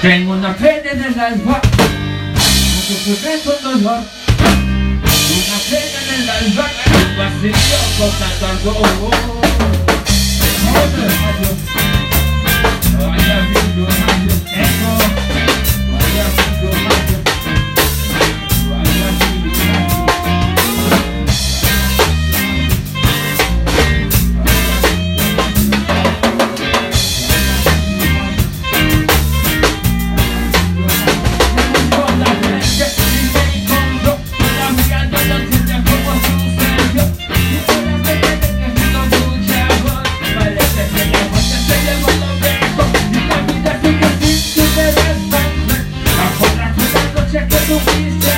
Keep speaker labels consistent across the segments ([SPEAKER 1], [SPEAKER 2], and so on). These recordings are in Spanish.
[SPEAKER 1] Tengo una pena en el alba, sufriré con dolor. Una pena en el alba, un vacío con tanto ardor. Otro so please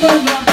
[SPEAKER 1] Bye-bye.